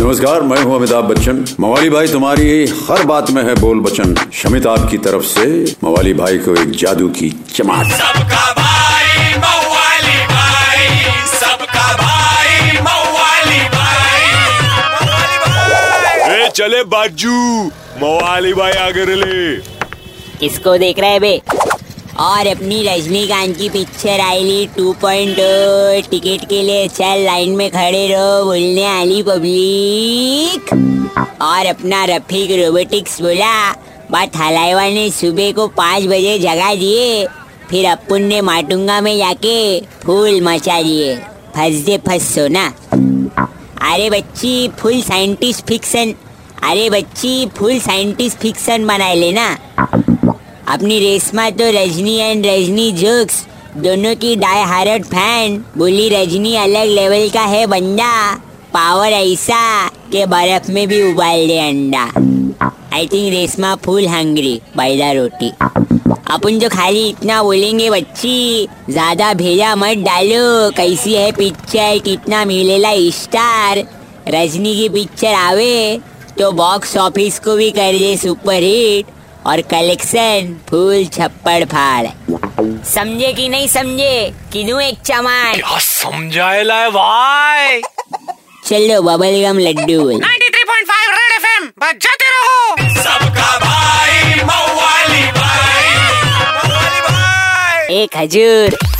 नमस्कार मैं हूँ अमिताभ बच्चन। मवाली भाई तुम्हारी हर बात में है बोल बचन। शमित आपकी तरफ़ से मवाली भाई को एक जादू की चमाट सबका भाई मवाली भाई सबका भाई मवाली भाई। ए चले बाजू। मवाली भाई आगे ले किसको देख रहे हैं बे? और अपनी रजनीकांत की पिक्चर आईली टू पॉइंट टिकट के लिए चल लाइन में खड़े रहो, बोलने आली पब्लिक और अपना रफीक रोबोटिक्स बोला बात हलाइवा ने सुबह को पाँच बजे जगा दिए, फिर अपुन ने माटुंगा में जाके फूल मचा दिए। फंस दे फंस सोना अरे बच्ची फुल साइंटिस्ट फिक्सन अरे बच्ची फुल साइंटिस्ट फिक्सन बनाए लेना। अपनी रेशमा तो रजनी एंड रजनी जोक्स दोनों की डाई हार्ट फ़ैन बोली, रजनी अलग लेवल का है बंदा पावर ऐसा के बर्फ़ में भी उबाल दे अंडा। I think Reshma full hungry बैला रोटी। अपन जो खाली इतना बोलेंगे, बच्ची, ज़्यादा भेजा मत डालो, कैसी है पिक्चर कितना मिलेला स्टार रजनी की पिक्चर आवे तो बॉक्स ऑफ़िस को भी कर दे सुपर हिट और कलेक्शन फूल छप्पड़ फाड़। समझे कि नहीं समझे? किनू एक चमान। क्या समझाएला है भाई? चलो बबल गम लड्डू बोल। 93.5 रेड एफएम बजाते रहो। सबका भाई मवाली भाई मवाली भाई। एक हजूर।